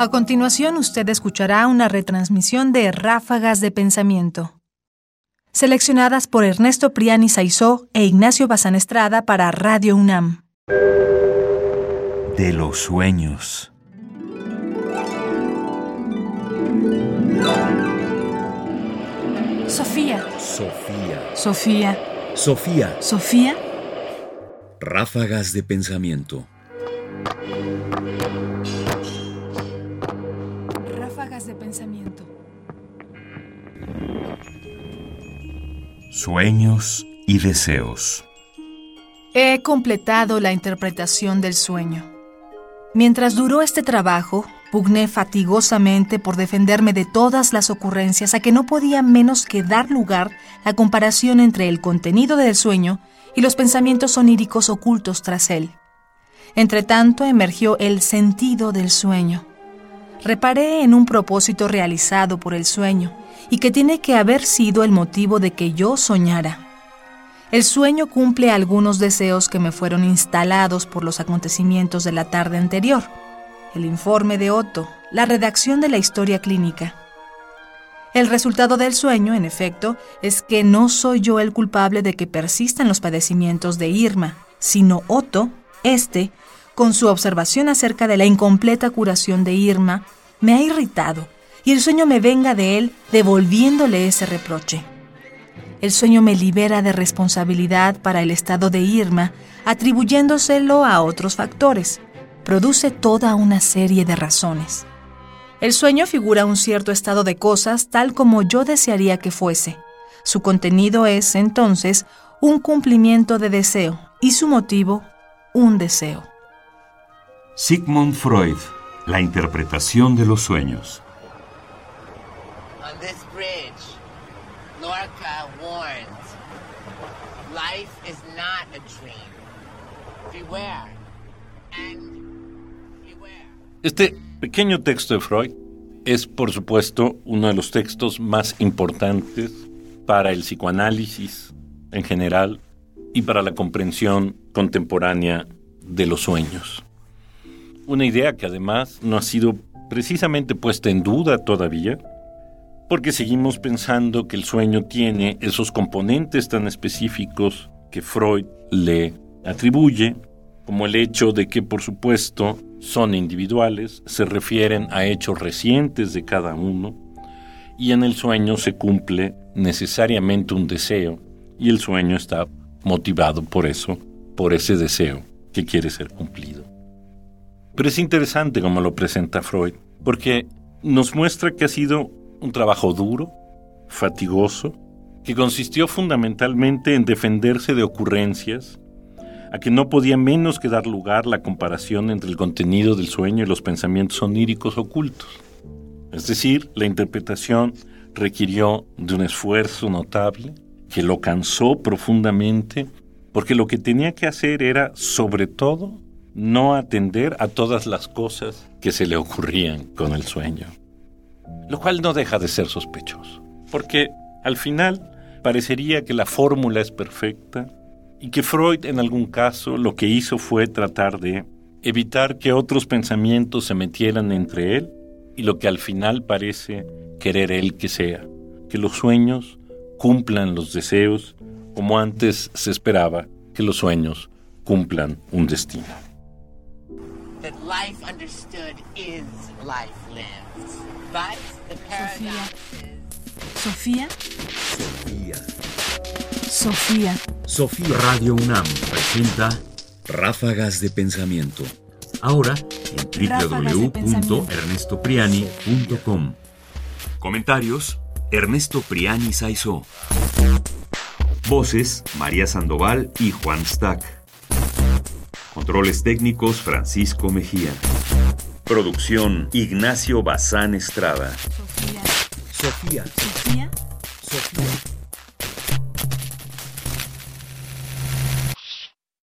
A continuación, usted escuchará una retransmisión de Ráfagas de Pensamiento, seleccionadas por Ernesto Priani Saizó e Ignacio Bazán Estrada para Radio UNAM. De los sueños. Sofía. Sofía. Sofía. Sofía. Sofía. Ráfagas de pensamiento. De pensamiento. Sueños y deseos. He completado la interpretación del sueño. Mientras duró este trabajo, pugné fatigosamente por defenderme de todas las ocurrencias a que no podía menos que dar lugar la comparación entre el contenido del sueño y los pensamientos oníricos ocultos tras él. Entretanto emergió el sentido del sueño. Reparé en un propósito realizado por el sueño y que tiene que haber sido el motivo de que yo soñara. El sueño cumple algunos deseos que me fueron instalados por los acontecimientos de la tarde anterior. El informe de Otto, la redacción de la historia clínica. El resultado del sueño, en efecto, es que no soy yo el culpable de que persistan los padecimientos de Irma, sino Otto, este, con su observación acerca de la incompleta curación de Irma, me ha irritado y el sueño me venga de él devolviéndole ese reproche. El sueño me libera de responsabilidad para el estado de Irma, atribuyéndoselo a otros factores. Produce toda una serie de razones. El sueño figura un cierto estado de cosas tal como yo desearía que fuese. Su contenido es, entonces, un cumplimiento de deseo y su motivo, un deseo. Sigmund Freud, la interpretación de los sueños. On this bridge, Lorca warns, life is not a dream. Beware. And beware. Este pequeño texto de Freud es, por supuesto, uno de los textos más importantes para el psicoanálisis en general y para la comprensión contemporánea de los sueños. Una idea que además no ha sido precisamente puesta en duda todavía, porque seguimos pensando que el sueño tiene esos componentes tan específicos que Freud le atribuye, como el hecho de que por supuesto son individuales, se refieren a hechos recientes de cada uno, y en el sueño se cumple necesariamente un deseo, y el sueño está motivado por eso, por ese deseo que quiere ser cumplido. Pero es interesante como lo presenta Freud, porque nos muestra que ha sido un trabajo duro, fatigoso, que consistió fundamentalmente en defenderse de ocurrencias, a que no podía menos que dar lugar la comparación entre el contenido del sueño y los pensamientos oníricos ocultos. Es decir, la interpretación requirió de un esfuerzo notable que lo cansó profundamente, porque lo que tenía que hacer era, sobre todo, no atender a todas las cosas que se le ocurrían con el sueño. Lo cual no deja de ser sospechoso, porque al final parecería que la fórmula es perfecta y que Freud en algún caso lo que hizo fue tratar de evitar que otros pensamientos se metieran entre él y lo que al final parece querer él que sea, que los sueños cumplan los deseos como antes se esperaba que los sueños cumplan un destino. That life understood is life lived. But the paradox is Sofía. Sofía. Sofía. Sofía Radio UNAM presenta Ráfagas de Pensamiento. Ahora en www.ernestopriani.com. Comentarios: Ernesto Priani Saizó. Voces: María Sandoval y Juan Stack. Controles técnicos Francisco Mejía. Producción Ignacio Bazán Estrada. Sofía. Sofía. Sofía. Sofía.